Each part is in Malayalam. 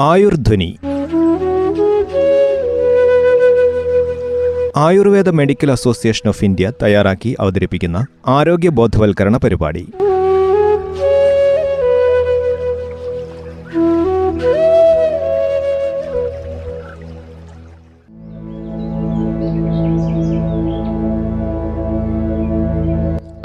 Ayurdhwani. Ayurveda medical association of India തയ്യാറാക്കി അവതരിപ്പിക്കുന്ന ആരോഗ്യ ബോധവൽക്കരണ പരിപാടി.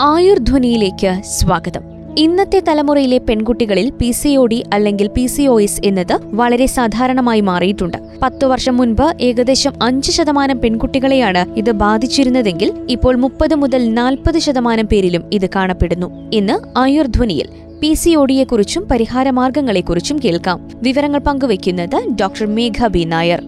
ആയുർധ്വനിയിലേക്ക് സ്വാഗതം. ഇന്നത്തെ തലമുറയിലെ പെൺകുട്ടികളിൽ പി സി ഒ ഡി അല്ലെങ്കിൽ പി സി ഒ എസ് എന്നത് വളരെ സാധാരണമായി മാറിയിട്ടുണ്ട്. പത്തു വർഷം മുൻപ് ഏകദേശം അഞ്ച് ശതമാനം പെൺകുട്ടികളെയാണ് ഇത് ബാധിച്ചിരുന്നതെങ്കിൽ ഇപ്പോൾ മുപ്പത് മുതൽ നാൽപ്പത് ശതമാനം പേരിലും ഇത് കാണപ്പെടുന്നു. ഇന്ന് ആയുർധ്വനിയിൽ പി സി ഒ ഡിയെക്കുറിച്ചും പരിഹാരമാർഗങ്ങളെക്കുറിച്ചും കേൾക്കാം. വിവരങ്ങൾ പങ്കുവയ്ക്കുന്നത് ഡോക്ടർ മേഘ ബി നായർ.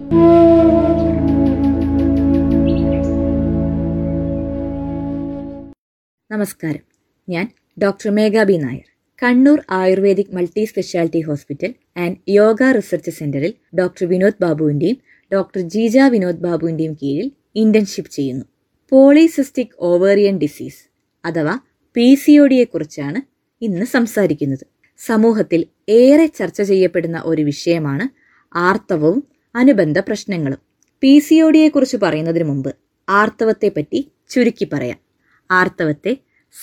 നമസ്കാരം. ഞാൻ doctor Megha B Nair Kannur ayurvedic multi speciality hospital and yoga research സെന്ററിൽ ഡോക്ടർ വിനോദ് ബാബുവിന്റെയും ഡോക്ടർ ജീജ വിനോദ് ബാബുവിന്റെയും കീഴിൽ ഇന്റേൺഷിപ്പ് ചെയ്യുന്നു. പോളിസിസ്റ്റിക് ഓവേറിയൻ ഡിസീസ് അഥവാ പി സി ഒ ഡിയെക്കുറിച്ചാണ് ഇന്ന് സംസാരിക്കുന്നത്. സമൂഹത്തിൽ ഏറെ ചർച്ച ചെയ്യപ്പെടുന്ന ഒരു വിഷയമാണ് ആർത്തവവും അനുബന്ധ പ്രശ്നങ്ങളും. പി സി ഒ ഡിയെക്കുറിച്ച് പറയുന്നതിന് മുമ്പ് ആർത്തവത്തെപ്പറ്റി ചുരുക്കി പറയാം. ആർത്തവത്തെ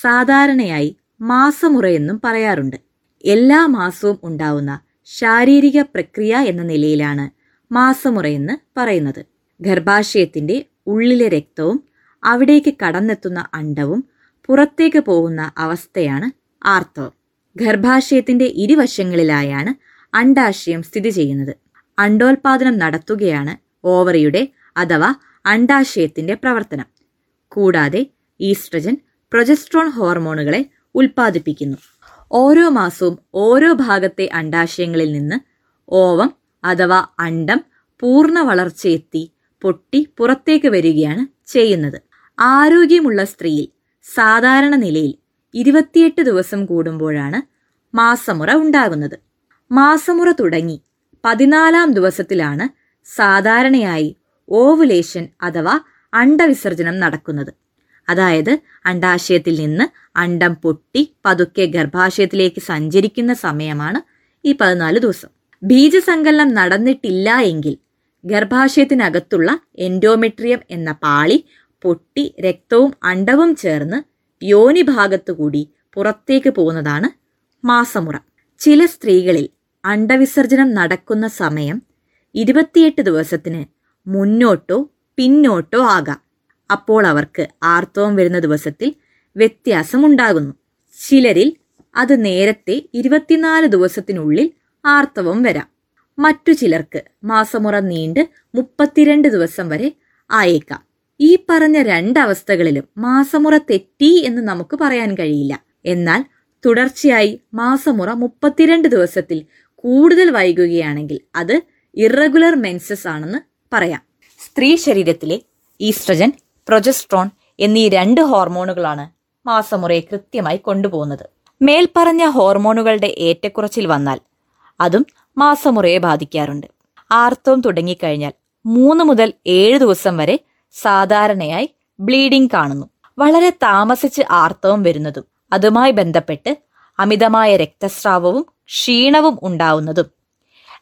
സാധാരണയായി മാസമുറയെന്നും പറയാറുണ്ട്. എല്ലാ മാസവും ഉണ്ടാവുന്ന ശാരീരിക പ്രക്രിയ എന്ന നിലയിലാണ് മാസമുറയെന്ന് പറയുന്നത്. ഗർഭാശയത്തിന്റെ ഉള്ളിലെ രക്തവും അവിടേക്ക് കടന്നെത്തുന്ന അണ്ടവും പുറത്തേക്ക് പോകുന്ന അവസ്ഥയാണ് ആർത്തവം. ഗർഭാശയത്തിന്റെ ഇരുവശങ്ങളിലായാണ് അണ്ടാശയം സ്ഥിതി ചെയ്യുന്നത്. അണ്ടോൽപാദനം നടത്തുകയാണ് ഓവറിയുടെ അഥവാ അണ്ടാശയത്തിന്റെ പ്രവർത്തനം. കൂടാതെ ഈസ്ട്രജൻ പ്രൊജസ്ട്രോൺ ഹോർമോണുകളെ ഉൽപ്പാദിപ്പിക്കുന്നു. ഓരോ മാസവും ഓരോ ഭാഗത്തെ അണ്ടാശയങ്ങളിൽ നിന്ന് ഓവം അഥവാ അണ്ടം പൂർണ വളർച്ചയെത്തി പൊട്ടി പുറത്തേക്ക് വരികയാണ് ചെയ്യുന്നത്. ആരോഗ്യമുള്ള സ്ത്രീയിൽ സാധാരണ നിലയിൽ ഇരുപത്തിയെട്ട് ദിവസം കൂടുമ്പോഴാണ് മാസമുറ ഉണ്ടാകുന്നത്. മാസമുറ തുടങ്ങി പതിനാലാം ദിവസത്തിലാണ് സാധാരണയായി ഓവുലേഷൻ അഥവാ അണ്ടവിസർജനം നടക്കുന്നത്. അതായത് അണ്ടാശയത്തിൽ നിന്ന് അണ്ടം പൊട്ടി പതുക്കെ ഗർഭാശയത്തിലേക്ക് സഞ്ചരിക്കുന്ന സമയമാണ് ഈ പതിനാല് ദിവസം. ബീജസങ്കലനം നടന്നിട്ടില്ല എങ്കിൽ ഗർഭാശയത്തിനകത്തുള്ള എൻഡോമെട്രിയം എന്ന പാളി പൊട്ടി രക്തവും അണ്ടവും ചേർന്ന് യോനി ഭാഗത്തുകൂടി പുറത്തേക്ക് പോകുന്നതാണ് മാസമുറ. ചില സ്ത്രീകളിൽ അണ്ടവിസർജനം നടക്കുന്ന സമയം ഇരുപത്തിയെട്ട് ദിവസത്തിന് മുന്നോട്ടോ പിന്നോട്ടോ ആകാം. അപ്പോൾ അവർക്ക് ആർത്തവം വരുന്ന ദിവസത്തിൽ വ്യത്യാസമുണ്ടാകുന്നു. ചിലരിൽ അത് നേരത്തെ ഇരുപത്തിനാല് ദിവസത്തിനുള്ളിൽ ആർത്തവം വരാം. മറ്റു ചിലർക്ക് മാസമുറ നീണ്ട് മുപ്പത്തിരണ്ട് ദിവസം വരെ ആയേക്കാം. ഈ പറഞ്ഞ രണ്ടവസ്ഥകളിലും മാസമുറ തെറ്റി എന്ന് നമുക്ക് പറയാൻ കഴിയില്ല. എന്നാൽ തുടർച്ചയായി മാസമുറ മുപ്പത്തിരണ്ട് ദിവസത്തിൽ കൂടുതൽ വൈകുകയാണെങ്കിൽ അത് ഇറഗുലർ മെൻസസ് ആണെന്ന് പറയാം. സ്ത്രീ ശരീരത്തിലെ ഈസ്ട്രജൻ പ്രൊജസ്ട്രോൺ എന്നീ രണ്ട് ഹോർമോണുകളാണ് മാസമുറയെ കൃത്യമായി കൊണ്ടുപോകുന്നത്. മേൽപ്പറഞ്ഞ ഹോർമോണുകളുടെ ഏറ്റക്കുറച്ചിൽ വന്നാൽ അതും മാസമുറയെ ബാധിക്കാറുണ്ട്. ആർത്തവം തുടങ്ങിക്കഴിഞ്ഞാൽ മൂന്ന് മുതൽ ഏഴ് ദിവസം വരെ സാധാരണയായി ബ്ലീഡിംഗ് കാണുന്നു. വളരെ താമസിച്ച് ആർത്തവം വരുന്നതും അതുമായി ബന്ധപ്പെട്ട് അമിതമായ രക്തസ്രാവവും ക്ഷീണവും ഉണ്ടാവുന്നതും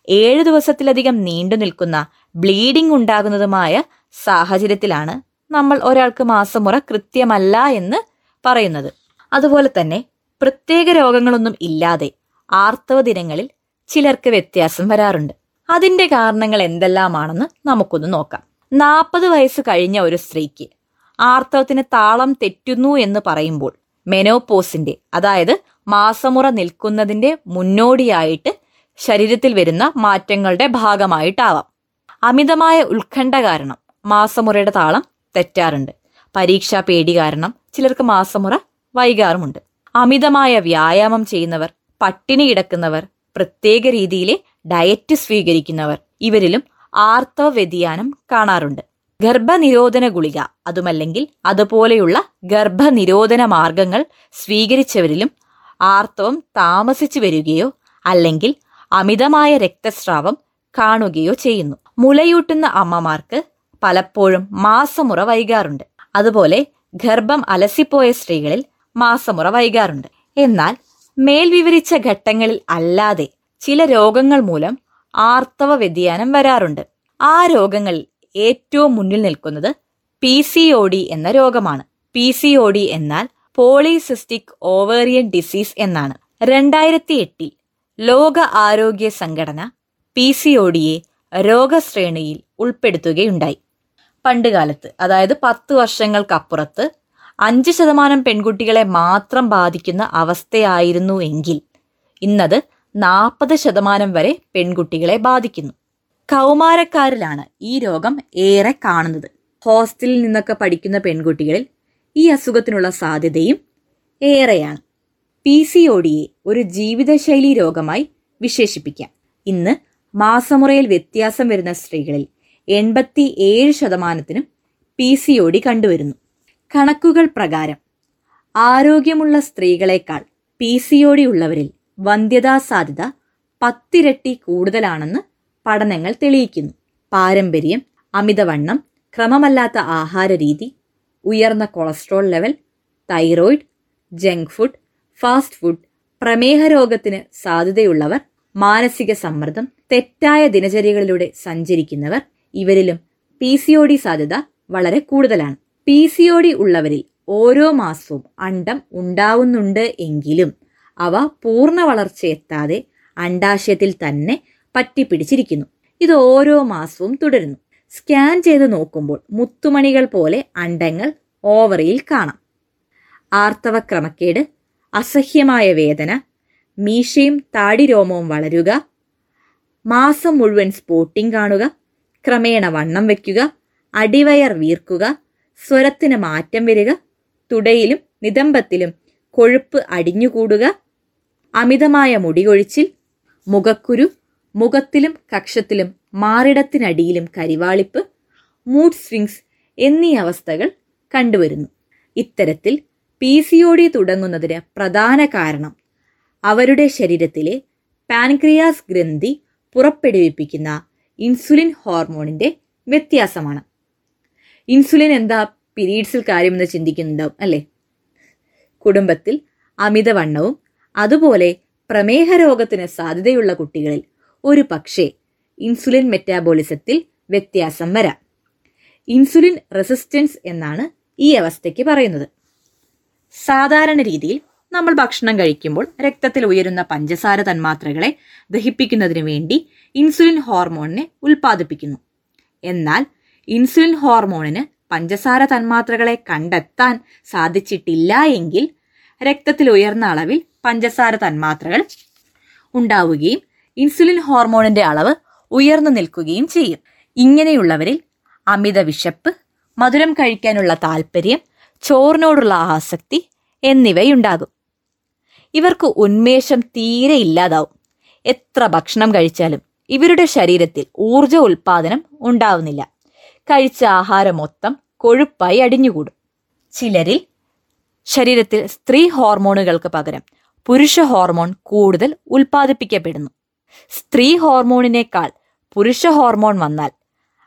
ഏഴ് ദിവസത്തിലധികം നീണ്ടു നിൽക്കുന്ന ബ്ലീഡിംഗ് ഉണ്ടാകുന്നതുമായ സാഹചര്യത്തിലാണ് നമ്മൾ ഒരാൾക്ക് മാസമുറ കൃത്യമല്ല എന്ന് പറയുന്നത്. അതുപോലെ തന്നെ പ്രത്യേക രോഗങ്ങളൊന്നും ഇല്ലാതെ ആർത്തവ ദിനങ്ങളിൽ ചിലർക്ക് വ്യത്യാസം വരാറുണ്ട്. അതിന്റെ കാരണങ്ങൾ എന്തെല്ലാമാണെന്ന് നമുക്കൊന്ന് നോക്കാം. നാൽപ്പത് വയസ്സ് കഴിഞ്ഞ ഒരു സ്ത്രീക്ക് ആർത്തവത്തിന് താളം തെറ്റുന്നു എന്ന് പറയുമ്പോൾ മെനോപോസിന്റെ അതായത് മാസമുറ നിൽക്കുന്നതിന്റെ മുന്നോടിയായിട്ട് ശരീരത്തിൽ വരുന്ന മാറ്റങ്ങളുടെ ഭാഗമായിട്ടാവാം. അമിതമായ ഉത്കണ്ഠ കാരണം മാസമുറയുടെ താളം തെറ്റാറുണ്ട്. പരീക്ഷാ പേടി കാരണം ചിലർക്ക് മാസമുറ വൈകാറുമുണ്ട്. അമിതമായ വ്യായാമം ചെയ്യുന്നവർ പട്ടിണി കിടക്കുന്നവർ പ്രത്യേക രീതിയിലെ ഡയറ്റ് സ്വീകരിക്കുന്നവർ ഇവരിലും ആർത്തവ വ്യതിയാനം കാണാറുണ്ട്. ഗർഭനിരോധന ഗുളിക അതുമല്ലെങ്കിൽ അതുപോലെയുള്ള ഗർഭനിരോധന മാർഗങ്ങൾ സ്വീകരിച്ചവരിലും ആർത്തവം താമസിച്ചു വരികയോ അല്ലെങ്കിൽ അമിതമായ രക്തസ്രാവം കാണുകയോ ചെയ്യുന്നു. മുലയൂട്ടുന്ന അമ്മമാർക്ക് പലപ്പോഴും മാസമുറ വൈകാറുണ്ട്. അതുപോലെ ഗർഭം അലസിപ്പോയ സ്ത്രീകളിൽ മാസമുറ വൈകാറുണ്ട്. എന്നാൽ മേൽ വിവരിച്ച ഘട്ടങ്ങളിൽ അല്ലാതെ ചില രോഗങ്ങൾ മൂലം ആർത്തവ വ്യതിയാനം വരാറുണ്ട്. ആ രോഗങ്ങളിൽ ഏറ്റവും മുന്നിൽ നിൽക്കുന്നത് പി സി ഒ ഡി എന്ന രോഗമാണ്. പി സി ഒ ഡി എന്നാൽ പോളിസിസ്റ്റിക് ഓവേറിയൻ ഡിസീസ് എന്നാണ്. രണ്ടായിരത്തി എട്ടിൽ ലോക ആരോഗ്യ സംഘടന പി സി ഒ ഡിയെ രോഗശ്രേണിയിൽ ഉൾപ്പെടുത്തുകയുണ്ടായി. പണ്ടുകാലത്ത് അതായത് പത്ത് വർഷങ്ങൾക്കപ്പുറത്ത് അഞ്ച് ശതമാനം പെൺകുട്ടികളെ മാത്രം ബാധിക്കുന്ന അവസ്ഥയായിരുന്നു എങ്കിൽ ഇന്നത് നാൽപ്പത് ശതമാനം വരെ പെൺകുട്ടികളെ ബാധിക്കുന്നു. കൗമാരക്കാരിലാണ് ഈ രോഗം ഏറെ കാണുന്നത്. ഹോസ്റ്റലിൽ നിന്നൊക്കെ പഠിക്കുന്ന പെൺകുട്ടികളിൽ ഈ അസുഖത്തിനുള്ള സാധ്യതയും ഏറെയാണ്. പി സി ഒ ഒരു ജീവിതശൈലി രോഗമായി വിശേഷിപ്പിക്കാം. ഇന്ന് മാസമുറയിൽ വ്യത്യാസം വരുന്ന സ്ത്രീകളിൽ എൺപത്തി ഏഴ് ശതമാനത്തിനും പി സി ഒ ഡി കണ്ടുവരുന്നു. കണക്കുകൾ പ്രകാരം ആരോഗ്യമുള്ള സ്ത്രീകളെക്കാൾ പി സി ഒ ഡി ഉള്ളവരിൽ വന്ധ്യതാ സാധ്യത പത്തിരട്ടി കൂടുതലാണെന്ന് പഠനങ്ങൾ തെളിയിക്കുന്നു. പാരമ്പര്യം അമിതവണ്ണം ക്രമമല്ലാത്ത ആഹാര രീതി ഉയർന്ന cholesterol level thyroid junk food fast food പ്രമേഹ രോഗത്തിന് സാധ്യതയുള്ളവർ മാനസിക സമ്മർദ്ദം തെറ്റായ ദിനചര്യകളിലൂടെ സഞ്ചരിക്കുന്നവർ ഇവരിലും പി സി ഒ ഡി സാധ്യത വളരെ കൂടുതലാണ്. പി സി ഒ ഡി ഉള്ളവരിൽ ഓരോ മാസവും അണ്ടം ഉണ്ടാവുന്നുണ്ട് എങ്കിലും അവ പൂർണ വളർച്ചയെത്താതെ അണ്ടാശയത്തിൽ തന്നെ പറ്റിപ്പിടിച്ചിരിക്കുന്നു. ഇത് ഓരോ മാസവും തുടരുന്നു. സ്കാൻ ചെയ്ത് നോക്കുമ്പോൾ മുത്തുമണികൾ പോലെ അണ്ടങ്ങൾ ഓവറിയിൽ കാണാം. ആർത്തവ ക്രമക്കേട് അസഹ്യമായ വേദന മീശയും താടിരോമവും വളരുക മാസം മുഴുവൻ സ്പോട്ടിംഗ് കാണുക ക്രമേണ വണ്ണം വയ്ക്കുക അടിവയർ വീർക്കുക സ്വരത്തിന് മാറ്റം വരിക തുടയിലും നിതമ്പത്തിലും കൊഴുപ്പ് അടിഞ്ഞുകൂടുക അമിതമായ മുടികൊഴിച്ചിൽ മുഖക്കുരു മുഖത്തിലും കക്ഷത്തിലും മാറിടത്തിനടിയിലും കരിവാളിപ്പ് മൂഡ് സ്വിങ്സ് എന്നീ അവസ്ഥകൾ കണ്ടുവരുന്നു. ഇത്തരത്തിൽ പി സി ഒ ഡി തുടങ്ങുന്നതിന് പ്രധാന കാരണം അവരുടെ ശരീരത്തിലെ പാൻക്രിയാസ് ഗ്രന്ഥി പുറപ്പെടുവിപ്പിക്കുന്ന ഇൻസുലിൻ ഹോർമോണിന്റെ വ്യത്യാസമാണ്. ഇൻസുലിൻ എന്താ? പീരീഡ്സിൽ കാര്യമെന്ന് ചിന്തിക്കുന്നുണ്ടാവും അല്ലേ? കുടുംബത്തിൽ അമിതവണ്ണവും അതുപോലെ പ്രമേഹ രോഗത്തിന് സാധ്യതയുള്ള കുട്ടികളിൽ ഒരു പക്ഷേ ഇൻസുലിൻ മെറ്റാബോളിസത്തിൽ വ്യത്യാസം വരാം. ഇൻസുലിൻ റെസിസ്റ്റൻസ് എന്നാണ് ഈ അവസ്ഥയ്ക്ക് പറയുന്നത്. സാധാരണ രീതിയിൽ നമ്മൾ ഭക്ഷണം കഴിക്കുമ്പോൾ രക്തത്തിൽ ഉയരുന്ന പഞ്ചസാര തന്മാത്രകളെ ദഹിപ്പിക്കുന്നതിന് വേണ്ടി ഇൻസുലിൻ ഹോർമോണിനെ ഉൽപ്പാദിപ്പിക്കുന്നു. എന്നാൽ ഇൻസുലിൻ ഹോർമോണിന് പഞ്ചസാര തന്മാത്രകളെ കണ്ടെത്താൻ സാധിച്ചിട്ടില്ല എങ്കിൽ രക്തത്തിൽ ഉയർന്ന അളവിൽ പഞ്ചസാര തന്മാത്രകൾ ഉണ്ടാവുകയും ഇൻസുലിൻ ഹോർമോണിന്റെ അളവ് ഉയർന്നു നിൽക്കുകയും ചെയ്യും. ഇങ്ങനെയുള്ളവരിൽ അമിത വിശപ്പ് മധുരം കഴിക്കാനുള്ള താല്പര്യം ചോറിനോടുള്ള ആസക്തി എന്നിവയുണ്ടാകും. ഇവർക്ക് ഉന്മേഷം തീരെ ഇല്ലാതാവും. എത്ര ഭക്ഷണം കഴിച്ചാലും ഇവരുടെ ശരീരത്തിൽ ഊർജ ഉൽപാദനം ഉണ്ടാവുന്നില്ല. കഴിച്ച ആഹാരം മൊത്തം കൊഴുപ്പായി അടിഞ്ഞുകൂടും. ചിലരിൽ ശരീരത്തിൽ സ്ത്രീ ഹോർമോണുകൾക്ക് പകരം പുരുഷ ഹോർമോൺ കൂടുതൽ ഉൽപ്പാദിപ്പിക്കപ്പെടുന്നു. സ്ത്രീ ഹോർമോണിനേക്കാൾ പുരുഷ ഹോർമോൺ വന്നാൽ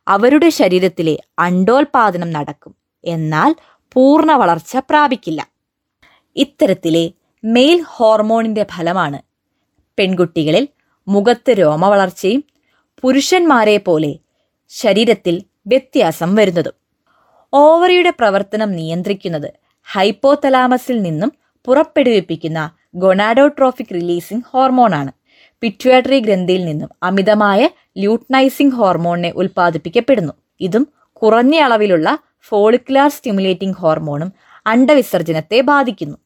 അവരുടെ ശരീരത്തിലെ അണ്ടോൽപാദനം നടക്കും. എന്നാൽ പൂർണ വളർച്ച പ്രാപിക്കില്ല. ഇത്തരത്തിലെ മെയിൽ ഹോർമോണിന്റെ ഫലമാണ്. പെൺകുട്ടികളിൽ മുഖത്ത് രോമവളർച്ചയും പുരുഷന്മാരെ പോലെ ശരീരത്തിൽ വ്യത്യാസം വരുന്നതും. ഓവറിയുടെ പ്രവർത്തനം നിയന്ത്രിക്കുന്നത് ഹൈപ്പോതലാമസിൽ നിന്നും പുറപ്പെടുവിപ്പിക്കുന്ന ഗൊണാഡോട്രോഫിക് റിലീസിംഗ് ഹോർമോണാണ്. പിറ്റുവാട്രി ഗ്രന്ഥിയിൽ നിന്നും അമിതമായ ല്യൂട്ട്നൈസിംഗ് ഹോർമോണിനെ ഉൽപ്പാദിപ്പിക്കപ്പെടുന്നു. ഇതും കുറഞ്ഞ അളവിലുള്ള ഫോളിക്കുലാർ സ്റ്റിമുലേറ്റിംഗ് ഹോർമോണും അണ്ടവിസർജനത്തെ ബാധിക്കുന്നു.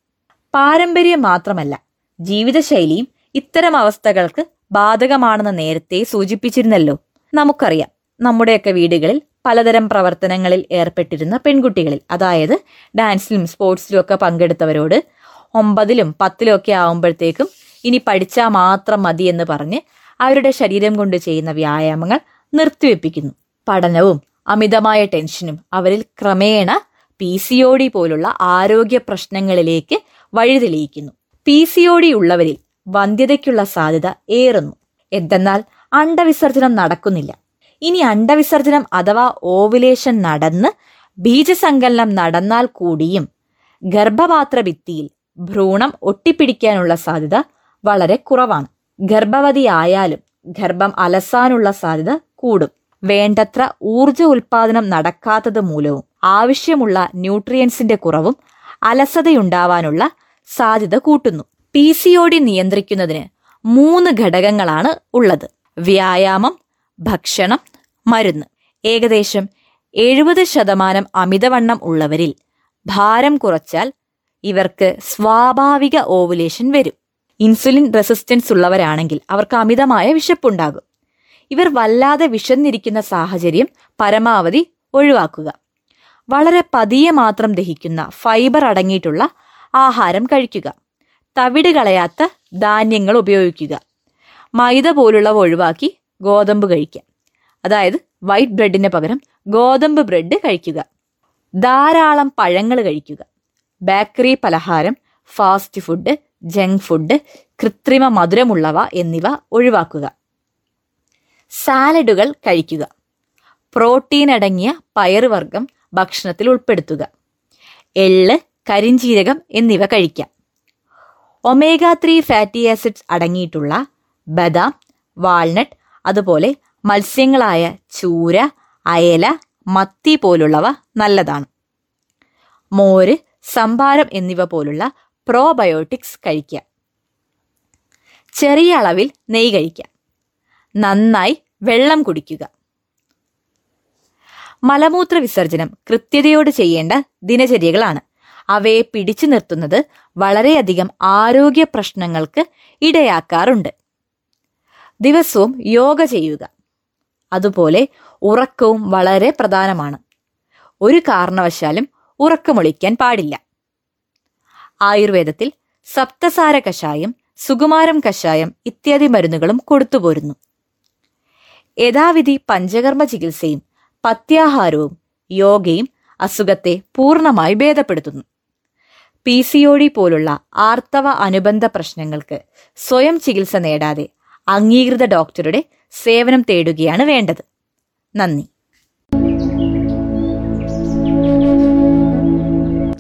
പാരമ്പര്യം മാത്രമല്ല ജീവിതശൈലിയും ഇത്തരം അവസ്ഥകൾക്ക് ബാധകമാണെന്ന് നേരത്തെ സൂചിപ്പിച്ചിരുന്നല്ലോ. നമുക്കറിയാം നമ്മുടെയൊക്കെ വീടുകളിൽ പലതരം പ്രവർത്തനങ്ങളിൽ ഏർപ്പെട്ടിരുന്ന പെൺകുട്ടികളിൽ അതായത് ഡാൻസിലും സ്പോർട്സിലും ഒക്കെ പങ്കെടുത്തവരോട് ഒമ്പതിലും പത്തിലും ഒക്കെ ആവുമ്പോഴത്തേക്കും ഇനി പഠിച്ചാൽ മാത്രം മതി എന്ന് പറഞ്ഞ് അവരുടെ ശരീരം കൊണ്ട് ചെയ്യുന്ന വ്യായാമങ്ങൾ നിർത്തിവെപ്പിക്കുന്നു. പഠനവും അമിതമായ ടെൻഷനും അവരിൽ ക്രമേണ പി സി ഒ ഡി പോലുള്ള ആരോഗ്യ പ്രശ്നങ്ങളിലേക്ക് വഴിതെളിയിക്കുന്നു പി സി ഒ ഡി ഉള്ളവരിൽ വന്ധ്യതയ്ക്കുള്ള സാധ്യത ഏറുന്നു. എന്തെന്നാൽ അണ്ടവിസർജനം നടക്കുന്നില്ല. ഇനി അണ്ടവിസർജനം അഥവാ ഓവുലേഷൻ നടന്ന് ബീജസങ്കലനം നടന്നാൽ കൂടിയും ഗർഭപാത്ര ഭിത്തിയിൽ ഭ്രൂണം ഒട്ടിപ്പിടിക്കാനുള്ള സാധ്യത വളരെ കുറവാണ്. ഗർഭവതി ആയാലും ഗർഭം അലസാനുള്ള സാധ്യത കൂടും. വേണ്ടത്ര ഊർജ ഉൽപാദനം നടക്കാത്തത് മൂലവും ആവശ്യമുള്ള ന്യൂട്രിയൻസിന്റെ കുറവും അലസതയുണ്ടാവാനുള്ള സാധ്യത കൂട്ടുന്നു. പി സി ഒ ഡി നിയന്ത്രിക്കുന്നതിന് മൂന്ന് ഘടകങ്ങളാണ് ഉള്ളത്. വ്യായാമം ഭക്ഷണം മരുന്ന്. ഏകദേശം എഴുപത് ശതമാനം അമിതവണ്ണം ഉള്ളവരിൽ ഭാരം കുറച്ചാൽ ഇവർക്ക് സ്വാഭാവിക ഓവുലേഷൻ വരും. ഇൻസുലിൻ റെസിസ്റ്റൻസ് ഉള്ളവരാണെങ്കിൽ അവർക്ക് അമിതമായ വിശപ്പുണ്ടാകും. ഇവർ വല്ലാതെ വിശന്നിരിക്കുന്ന സാഹചര്യം പരമാവധി ഒഴിവാക്കുക. വളരെ പതിയെ മാത്രം ദഹിക്കുന്ന ഫൈബർ അടങ്ങിയിട്ടുള്ള ആഹാരം കഴിക്കുക. തവിട് കളയാത്ത ധാന്യങ്ങൾ ഉപയോഗിക്കുക. മൈദ പോലുള്ളവ ഒഴിവാക്കി ഗോതമ്പ് കഴിക്കുക. അതായത് വൈറ്റ് ബ്രെഡിന് പകരം ഗോതമ്പ് ബ്രെഡ് കഴിക്കുക. ധാരാളം പഴങ്ങൾ കഴിക്കുക. ബേക്കറി പലഹാരം ഫാസ്റ്റ് ഫുഡ് ജങ്ക് ഫുഡ് കൃത്രിമ മധുരമുള്ളവ എന്നിവ ഒഴിവാക്കുക. സാലഡുകൾ കഴിക്കുക. പ്രോട്ടീൻ അടങ്ങിയ പയറുവർഗം ഭക്ഷണത്തിൽ ഉൾപ്പെടുത്തുക. എൾ കരിഞ്ചീരകം എന്നിവ കഴിക്കാം ഒമേഗ ത്രീ ഫാറ്റി ആസിഡ്സ് അടങ്ങിയിട്ടുള്ള ബദാം വാൾനട്ട് അതുപോലെ മത്സ്യങ്ങളായ ചൂര അയല മത്തി പോലുള്ളവ നല്ലതാണ്. മോര് സംഭാരം എന്നിവ പോലുള്ള പ്രോബയോട്ടിക്സ് കഴിക്കുക. ചെറിയ അളവിൽ നെയ്യ് കഴിക്കാം നന്നായി വെള്ളം കുടിക്കുക. മലമൂത്ര വിസർജനം കൃത്യതയോട് ചെയ്യേണ്ട ദിനചര്യകളാണ്. അവയെ പിടിച്ചു നിർത്തുന്നത് വളരെയധികം ആരോഗ്യ പ്രശ്നങ്ങൾക്ക് ഇടയാക്കാറുണ്ട്. ദിവസവും യോഗ ചെയ്യുക. അതുപോലെ ഉറക്കവും വളരെ പ്രധാനമാണ്. ഒരു കാരണവശാലും ഉറക്കമൊളിക്കാൻ പാടില്ല. ആയുർവേദത്തിൽ സപ്തസാര കഷായം സുകുമാരം കഷായം ഇത്യാദി മരുന്നുകളും കൊടുത്തുപോരുന്നു. യഥാവിധി പഞ്ചകർമ്മ ചികിത്സയും പത്യാഹാരവും യോഗയും അസുഖത്തെ പൂർണമായി ഭേദപ്പെടുത്തുന്നു. പി സി ഒ ഡി പോലുള്ള ആർത്തവ അനുബന്ധ പ്രശ്നങ്ങൾക്ക് സ്വയം ചികിത്സ നേടാതെ അംഗീകൃത ഡോക്ടറുടെ സേവനം തേടുകയാണ് വേണ്ടത്. നന്ദി.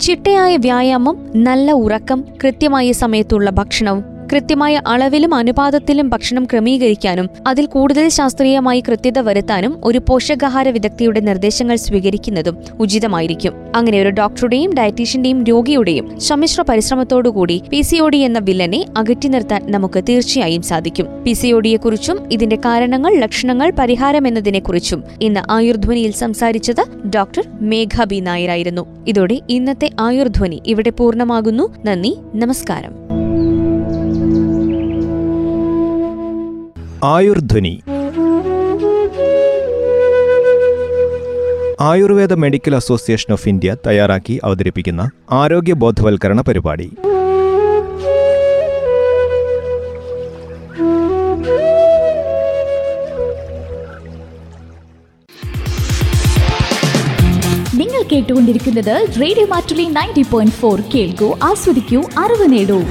ചിട്ടയായ വ്യായാമം നല്ല ഉറക്കം കൃത്യമായ സമയത്തുള്ള ഭക്ഷണവും കൃത്യമായ അളവിലും അനുപാതത്തിലും ഭക്ഷണം ക്രമീകരിക്കാനും അതിൽ കൂടുതൽ ശാസ്ത്രീയമായി കൃത്യത വരുത്താനും ഒരു പോഷകാഹാര വിദഗ്ധയുടെ നിർദ്ദേശങ്ങൾ സ്വീകരിക്കുന്നതും ഉചിതമായിരിക്കും. അങ്ങനെ ഒരു ഡോക്ടറുടെയും ഡയറ്റീഷ്യന്റെയും രോഗിയുടെയും സമ്മിശ്ര പരിശ്രമത്തോടുകൂടി പി സി ഒ ഡി എന്ന വില്ലനെ അകറ്റി നിർത്താൻ നമുക്ക് തീർച്ചയായും സാധിക്കും. പി സി ഒ ഡിയെക്കുറിച്ചും ഇതിന്റെ കാരണങ്ങൾ ലക്ഷണങ്ങൾ പരിഹാരം എന്നതിനെക്കുറിച്ചും ഇന്ന് ആയുർധ്വനിയിൽ സംസാരിച്ചത് ഡോക്ടർ മേഘ ബി നായരായിരുന്നു. ഇതോടെ ഇന്നത്തെ ആയുർധ്വനി ഇവിടെ പൂർണമാകുന്നു. നന്ദി നമസ്കാരം. Ayurdhwani. Ayurveda medical association of India തയ്യാറാക്കി അവതരിപ്പിക്കുന്ന ആരോഗ്യ ബോധവൽക്കരണ പരിപാടി. നിങ്ങൾ കേട്ടുകൊണ്ടിരിക്കുന്നത് radio Mattoli ninety point four. കേൾക്കൂ ആസ്വദിക്കൂ അറിവ് നേടൂ.